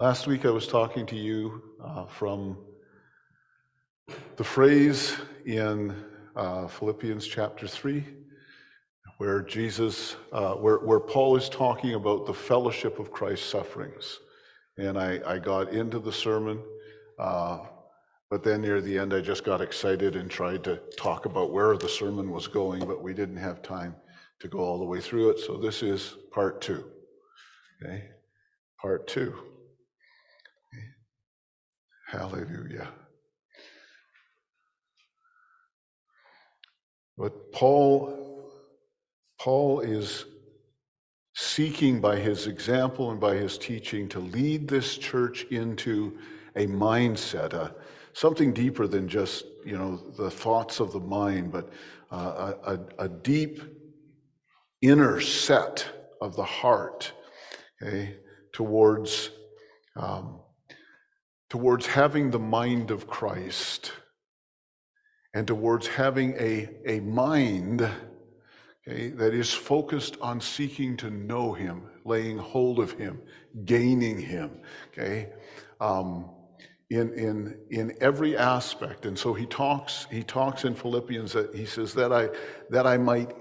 Last week I was talking to you uh, from the phrase in uh, Philippians chapter 3, where Jesus, uh, where, where Paul is talking about the fellowship of Christ's sufferings. And I, I got into the sermon, uh, but then near the end I just got excited and tried to talk about where the sermon was going, but we didn't have time to go all the way through it. So this is part two. Okay? Part two. Hallelujah. But Paul, Paul is seeking by his example and by his teaching to lead this church into a mindset, uh, something deeper than just you know the thoughts of the mind, but uh, a, a deep inner set of the heart, okay, towards um, towards having the mind of Christ and towards having a, a mind okay, that is focused on seeking to know Him, laying hold of Him, gaining Him, okay, um, in, in, in every aspect. And so he talks, he talks in Philippians that he says that I, that I might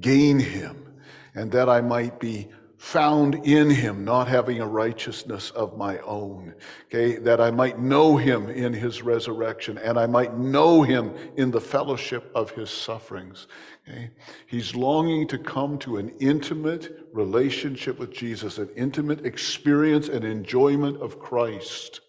gain Him and that I might be found in him, not having a righteousness of my own. Okay, that I might know him in his resurrection and I might know him in the fellowship of his sufferings. Okay, he's longing to come to an intimate relationship with Jesus, an intimate experience and enjoyment of Christ.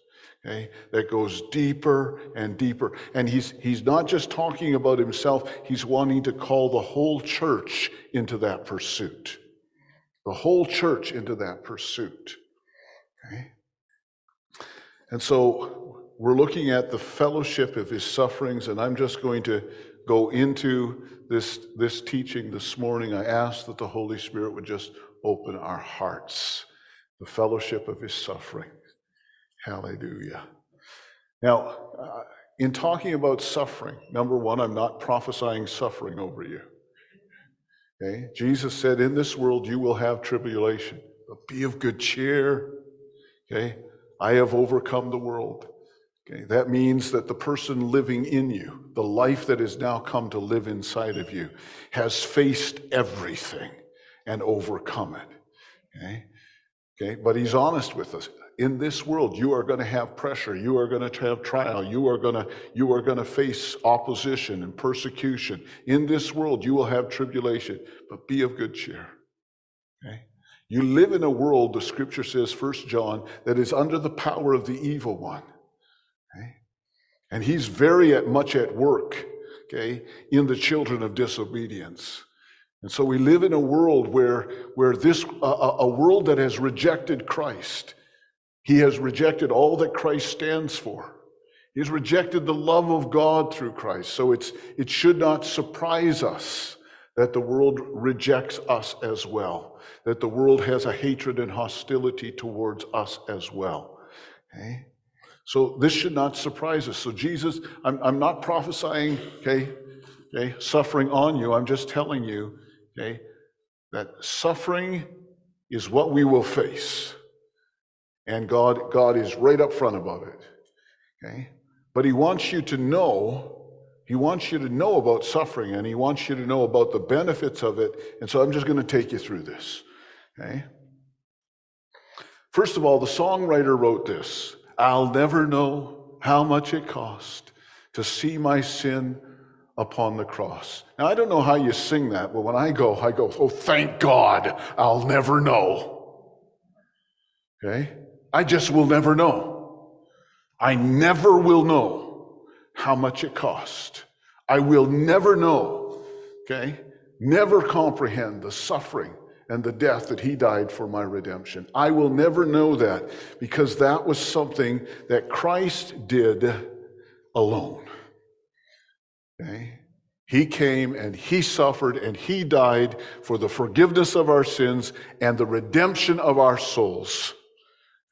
Okay, that goes deeper and deeper. And he's, he's not just talking about himself, he's wanting to call the whole church into that pursuit the whole church into that pursuit. Okay? And so we're looking at the fellowship of his sufferings, and I'm just going to go into this, this teaching this morning. I ask that the Holy Spirit would just open our hearts, the fellowship of his suffering. Hallelujah. Now, uh, in talking about suffering, number one, I'm not prophesying suffering over you. Okay? Jesus said, In this world you will have tribulation, but be of good cheer. Okay? I have overcome the world. Okay? That means that the person living in you, the life that has now come to live inside of you, has faced everything and overcome it. Okay? Okay? But he's honest with us in this world you are going to have pressure you are going to have trial you are going to you are going to face opposition and persecution. In this world you will have tribulation but be of good cheer okay? You live in a world the scripture says first john that is under the power of the evil one okay? And he's very at, much at work okay in the children of disobedience. And so we live in a world where, where this, a, a world that has rejected Christ, he has rejected all that Christ stands for. He's rejected the love of God through Christ. So it's, it should not surprise us that the world rejects us as well, that the world has a hatred and hostility towards us as well. Okay? So this should not surprise us. So Jesus, I'm, I'm not prophesying, okay, okay, suffering on you. I'm just telling you, okay, that suffering is what we will face. And God, God is right up front about it. Okay? But He wants you to know, He wants you to know about suffering and He wants you to know about the benefits of it. And so I'm just going to take you through this. Okay? First of all, the songwriter wrote this I'll never know how much it cost to see my sin upon the cross. Now, I don't know how you sing that, but when I go, I go, oh, thank God, I'll never know. Okay? I just will never know. I never will know how much it cost. I will never know, okay? Never comprehend the suffering and the death that he died for my redemption. I will never know that because that was something that Christ did alone. Okay? He came and he suffered and he died for the forgiveness of our sins and the redemption of our souls.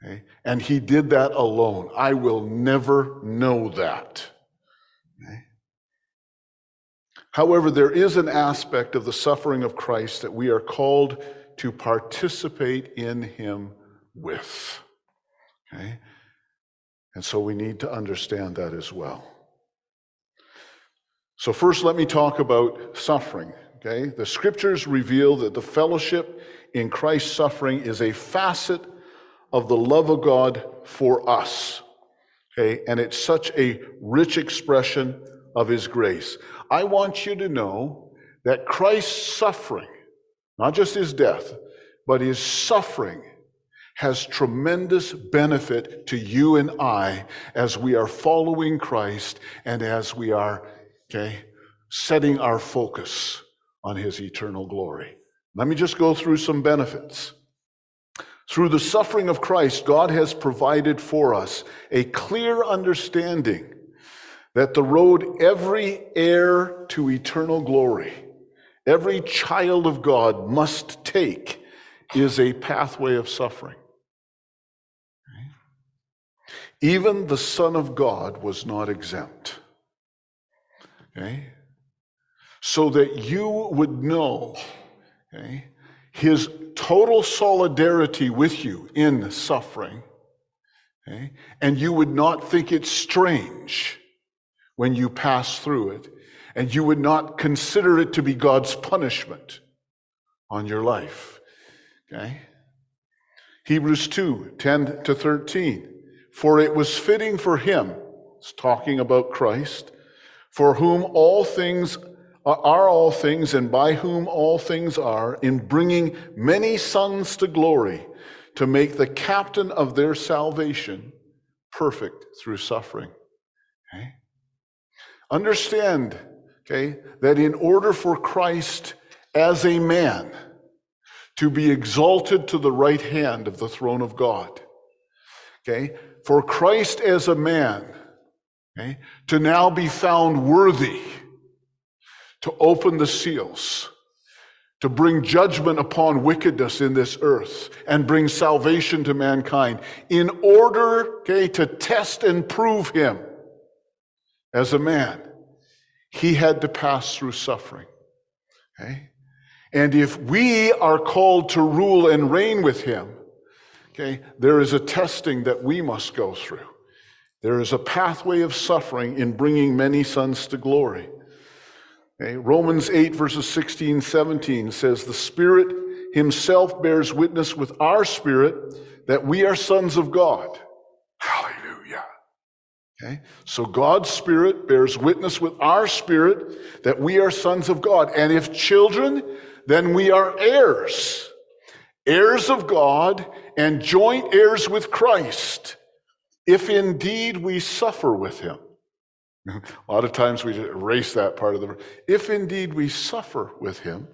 Okay? And he did that alone. I will never know that. Okay? However, there is an aspect of the suffering of Christ that we are called to participate in him with. Okay? And so we need to understand that as well. So, first, let me talk about suffering. Okay? The scriptures reveal that the fellowship in Christ's suffering is a facet of the love of God for us. Okay? And it's such a rich expression of his grace. I want you to know that Christ's suffering, not just his death, but his suffering has tremendous benefit to you and I as we are following Christ and as we are, okay, setting our focus on his eternal glory. Let me just go through some benefits. Through the suffering of Christ, God has provided for us a clear understanding that the road every heir to eternal glory, every child of God must take is a pathway of suffering. Even the Son of God was not exempt. Okay? So that you would know okay, his total solidarity with you in suffering, okay, and you would not think it strange when you pass through it, and you would not consider it to be God's punishment on your life. Okay? Hebrews 2 10 to 13. For it was fitting for him, it's talking about Christ, for whom all things are all things and by whom all things are, in bringing many sons to glory, to make the captain of their salvation perfect through suffering. Okay? Understand, okay, that in order for Christ as a man to be exalted to the right hand of the throne of God, okay, for Christ as a man okay, to now be found worthy to open the seals, to bring judgment upon wickedness in this earth and bring salvation to mankind in order okay, to test and prove him as a man, he had to pass through suffering. Okay? And if we are called to rule and reign with him, okay, there is a testing that we must go through. There is a pathway of suffering in bringing many sons to glory. Okay? Romans 8, verses 16, 17 says, The Spirit Himself bears witness with our spirit that we are sons of God. Hallelujah. Okay? So God's Spirit bears witness with our spirit that we are sons of God. And if children, then we are heirs. Heirs of God and joint heirs with Christ, if indeed we suffer with him. A lot of times we erase that part of the if indeed we suffer with him,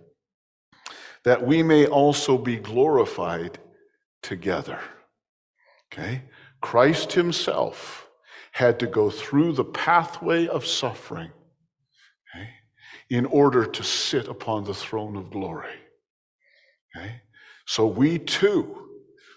that we may also be glorified together. Okay? Christ himself had to go through the pathway of suffering okay, in order to sit upon the throne of glory. Okay? So we too,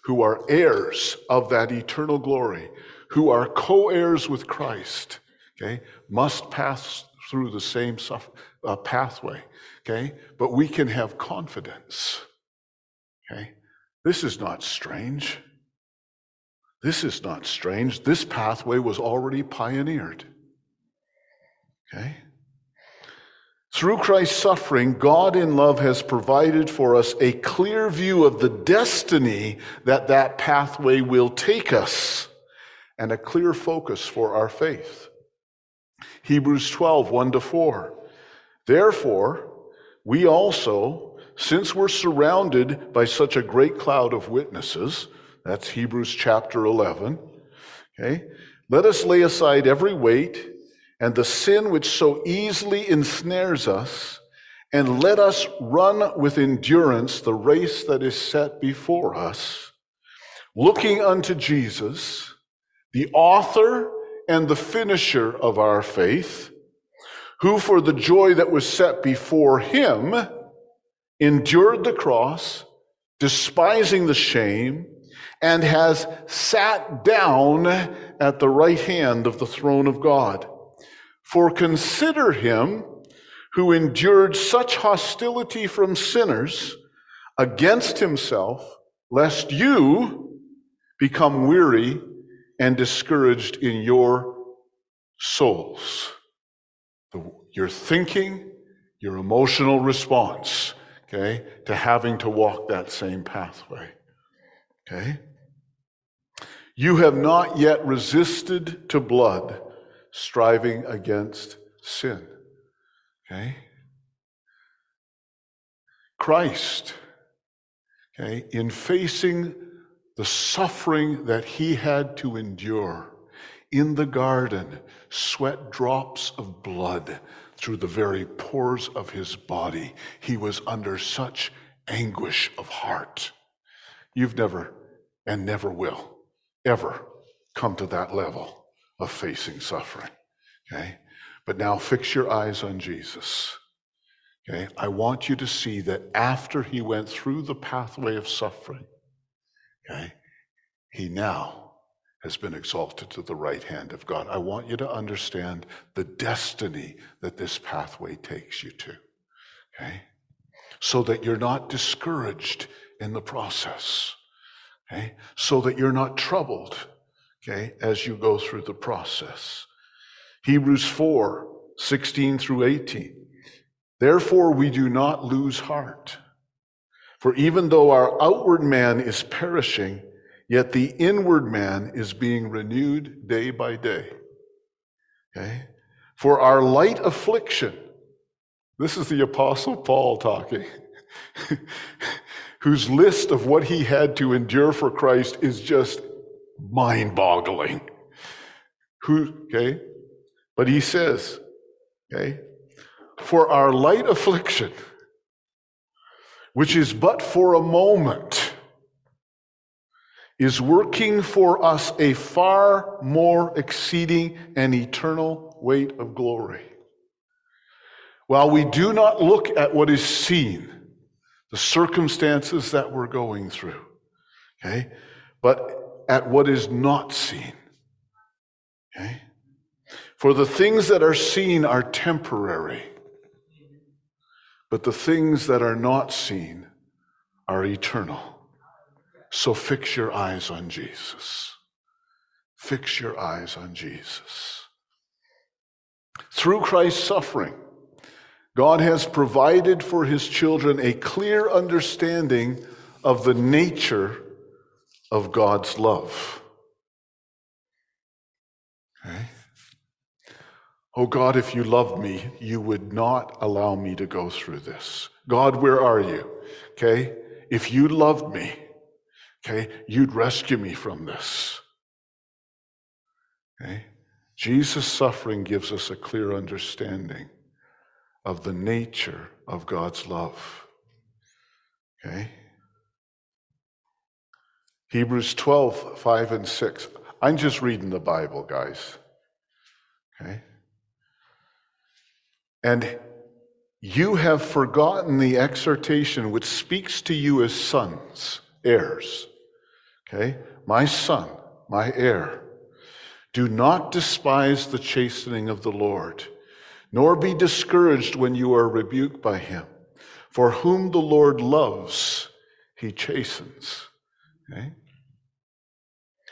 who are heirs of that eternal glory, who are co heirs with Christ, okay, must pass through the same suffer, uh, pathway. Okay? But we can have confidence. Okay? This is not strange. This is not strange. This pathway was already pioneered. Okay? Through Christ's suffering, God in love has provided for us a clear view of the destiny that that pathway will take us and a clear focus for our faith. Hebrews 12, 1 to 4. Therefore, we also, since we're surrounded by such a great cloud of witnesses, that's Hebrews chapter 11. Okay? Let us lay aside every weight and the sin which so easily ensnares us, and let us run with endurance the race that is set before us, looking unto Jesus, the author and the finisher of our faith, who for the joy that was set before him endured the cross, despising the shame and has sat down at the right hand of the throne of God. For consider him who endured such hostility from sinners against himself, lest you become weary and discouraged in your souls. Your thinking, your emotional response, okay, to having to walk that same pathway. Okay? You have not yet resisted to blood, striving against sin. Okay? Christ, okay, in facing the suffering that he had to endure in the garden, sweat drops of blood through the very pores of his body. He was under such anguish of heart. You've never and never will ever come to that level of facing suffering. Okay? But now fix your eyes on Jesus. Okay? I want you to see that after he went through the pathway of suffering, okay, he now has been exalted to the right hand of God. I want you to understand the destiny that this pathway takes you to. Okay? So that you're not discouraged in the process. Okay? So that you're not troubled, okay, as you go through the process. Hebrews 4, 16 through 18. Therefore, we do not lose heart. For even though our outward man is perishing, yet the inward man is being renewed day by day. Okay? For our light affliction, this is the Apostle Paul talking, whose list of what he had to endure for Christ is just mind boggling. Who, okay? But he says, okay, for our light affliction, which is but for a moment, is working for us a far more exceeding and eternal weight of glory. While we do not look at what is seen, the circumstances that we're going through, okay, but at what is not seen, okay? For the things that are seen are temporary, but the things that are not seen are eternal. So fix your eyes on Jesus. Fix your eyes on Jesus. Through Christ's suffering, God has provided for his children a clear understanding of the nature of God's love. Okay? Oh God, if you loved me, you would not allow me to go through this. God, where are you? Okay? If you loved me, okay, you'd rescue me from this. Okay? Jesus' suffering gives us a clear understanding of the nature of God's love. Okay? Hebrews 12, 5 and 6. I'm just reading the Bible, guys. Okay? And you have forgotten the exhortation which speaks to you as sons, heirs. Okay? My son, my heir. Do not despise the chastening of the Lord, nor be discouraged when you are rebuked by him. For whom the Lord loves, he chastens. Okay?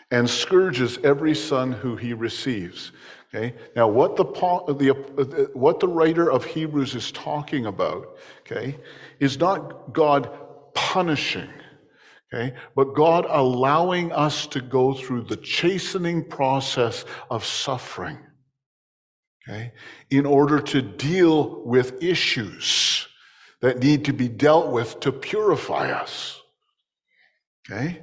And scourges every son who he receives. Okay? Now, what the, uh, the, uh, uh, what the writer of Hebrews is talking about, okay, is not God punishing, okay, but God allowing us to go through the chastening process of suffering, okay, in order to deal with issues that need to be dealt with to purify us. Okay?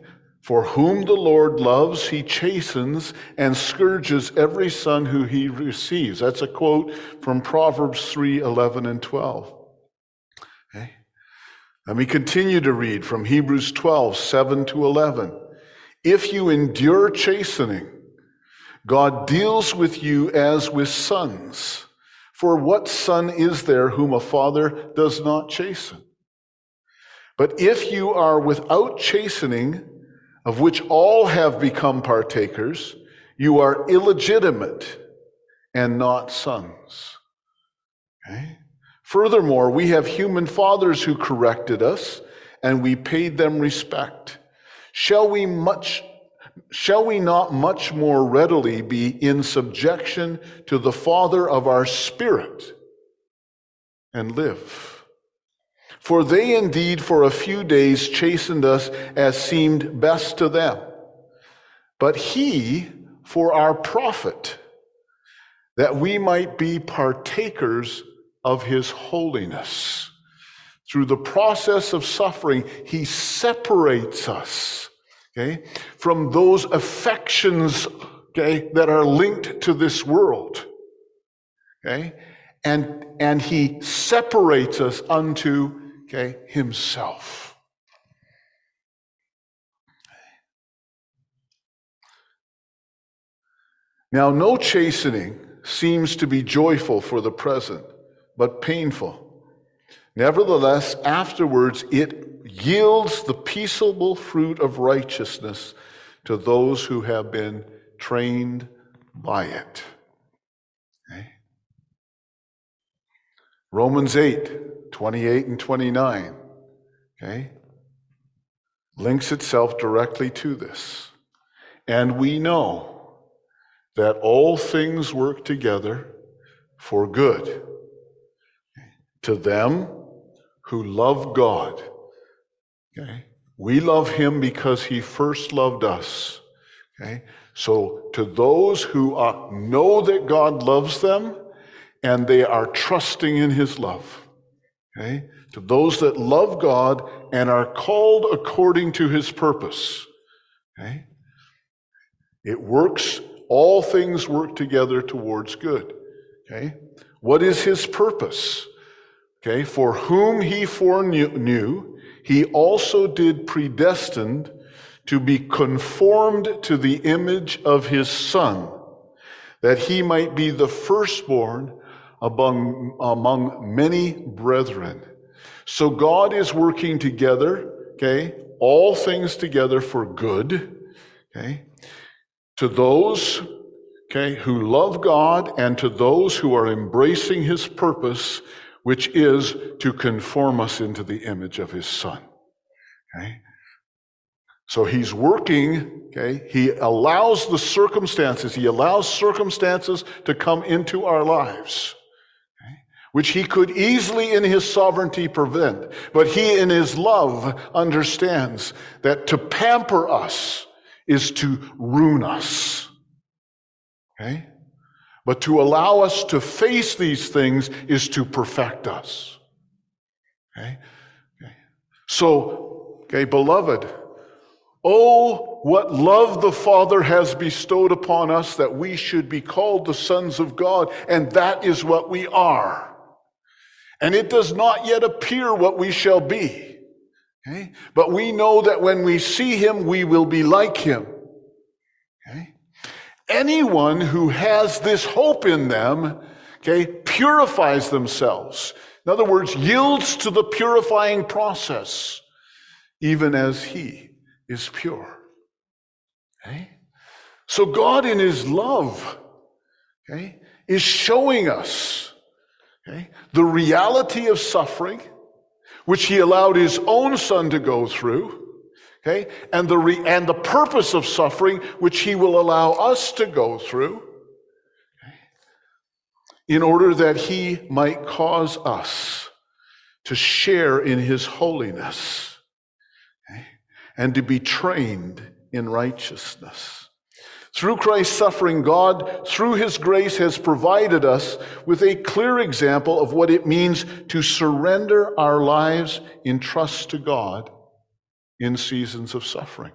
For whom the Lord loves, he chastens and scourges every son who he receives. That's a quote from Proverbs 3 11 and 12. Okay. Let me continue to read from Hebrews 12 7 to 11. If you endure chastening, God deals with you as with sons. For what son is there whom a father does not chasten? But if you are without chastening, of which all have become partakers, you are illegitimate and not sons. Okay? Furthermore, we have human fathers who corrected us, and we paid them respect. Shall we much shall we not much more readily be in subjection to the Father of our spirit and live? For they indeed for a few days chastened us as seemed best to them, but he for our profit, that we might be partakers of his holiness. Through the process of suffering, he separates us okay, from those affections okay, that are linked to this world. Okay? And, and he separates us unto okay, himself. Now, no chastening seems to be joyful for the present, but painful. Nevertheless, afterwards it yields the peaceable fruit of righteousness to those who have been trained by it. Okay? Romans 8, 28 and 29, okay, links itself directly to this. And we know that all things work together for good to them who love God. Okay? We love him because he first loved us. Okay? So to those who know that God loves them and they are trusting in his love. Okay? To those that love God and are called according to his purpose. Okay? It works, all things work together towards good. Okay? What is his purpose? Okay, for whom he foreknew, he also did predestined to be conformed to the image of his son, that he might be the firstborn among, among many brethren. So God is working together, okay, all things together for good, okay, to those, okay, who love God and to those who are embracing his purpose which is to conform us into the image of his son. Okay? So he's working, okay? He allows the circumstances, he allows circumstances to come into our lives? Which he could easily in his sovereignty prevent. But he in his love understands that to pamper us is to ruin us. Okay? But to allow us to face these things is to perfect us. Okay? okay. So, okay, beloved, oh, what love the Father has bestowed upon us that we should be called the sons of God, and that is what we are. And it does not yet appear what we shall be. Okay? But we know that when we see him, we will be like him. Okay? anyone who has this hope in them, okay, purifies themselves. In other words, yields to the purifying process, even as he is pure. Okay? So God in his love, okay, is showing us okay, the reality of suffering, which he allowed his own son to go through Okay? And the, re- and the purpose of suffering, which he will allow us to go through, okay? in order that he might cause us to share in his holiness okay? and to be trained in righteousness. Through Christ's suffering, God, through His grace, has provided us with a clear example of what it means to surrender our lives in trust to God in seasons of suffering.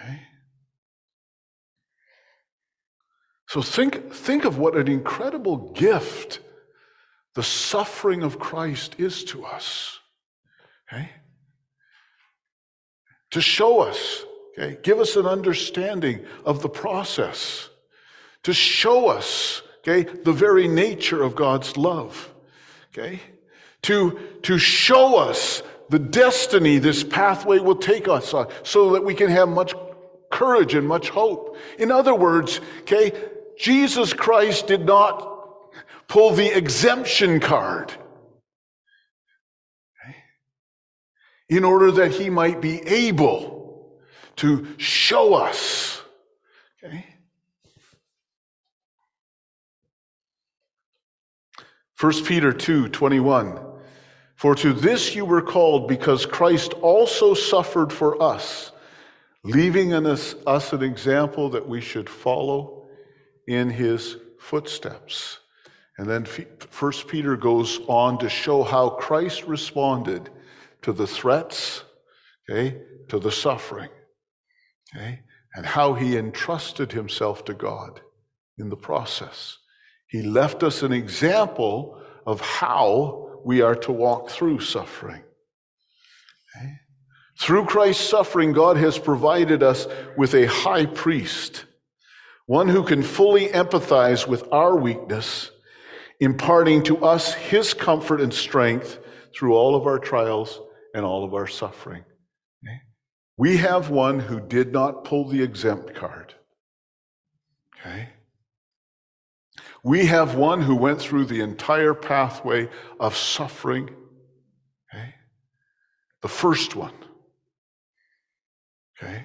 Okay? So think, think of what an incredible gift the suffering of Christ is to us. Okay? To show us, okay, give us an understanding of the process, to show us, okay, the very nature of God's love. Okay? To, to show us the destiny this pathway will take us on so that we can have much courage and much hope. In other words, okay, Jesus Christ did not pull the exemption card okay, in order that he might be able to show us. Okay? 1 Peter 2 21. For to this you were called, because Christ also suffered for us, leaving in us, us an example that we should follow in his footsteps. And then First Peter goes on to show how Christ responded to the threats, okay, to the suffering, okay, and how he entrusted himself to God in the process. He left us an example of how we are to walk through suffering. Okay? Through Christ's suffering, God has provided us with a high priest, one who can fully empathize with our weakness, imparting to us his comfort and strength through all of our trials and all of our suffering. We have one who did not pull the exempt card. Okay? We have one who went through the entire pathway of suffering. Okay? The first one. Okay?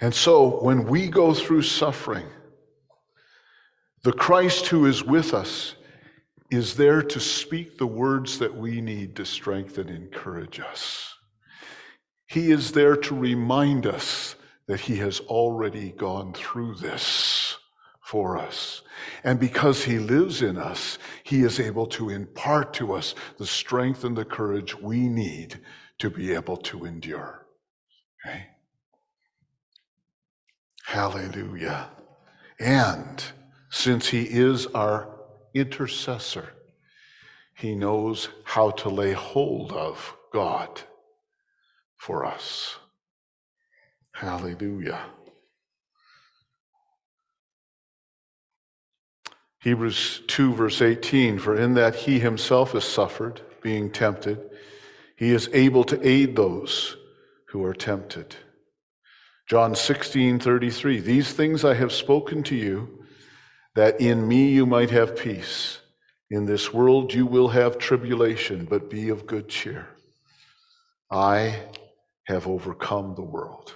And so when we go through suffering, the Christ who is with us is there to speak the words that we need to strengthen and encourage us. He is there to remind us that He has already gone through this for us. And because He lives in us, He is able to impart to us the strength and the courage we need to be able to endure. Okay? Hallelujah. And since He is our intercessor, He knows how to lay hold of God for us. Hallelujah. Hebrews 2, verse 18 For in that he himself has suffered, being tempted, he is able to aid those who are tempted. John 16, 33 These things I have spoken to you, that in me you might have peace. In this world you will have tribulation, but be of good cheer. I have overcome the world.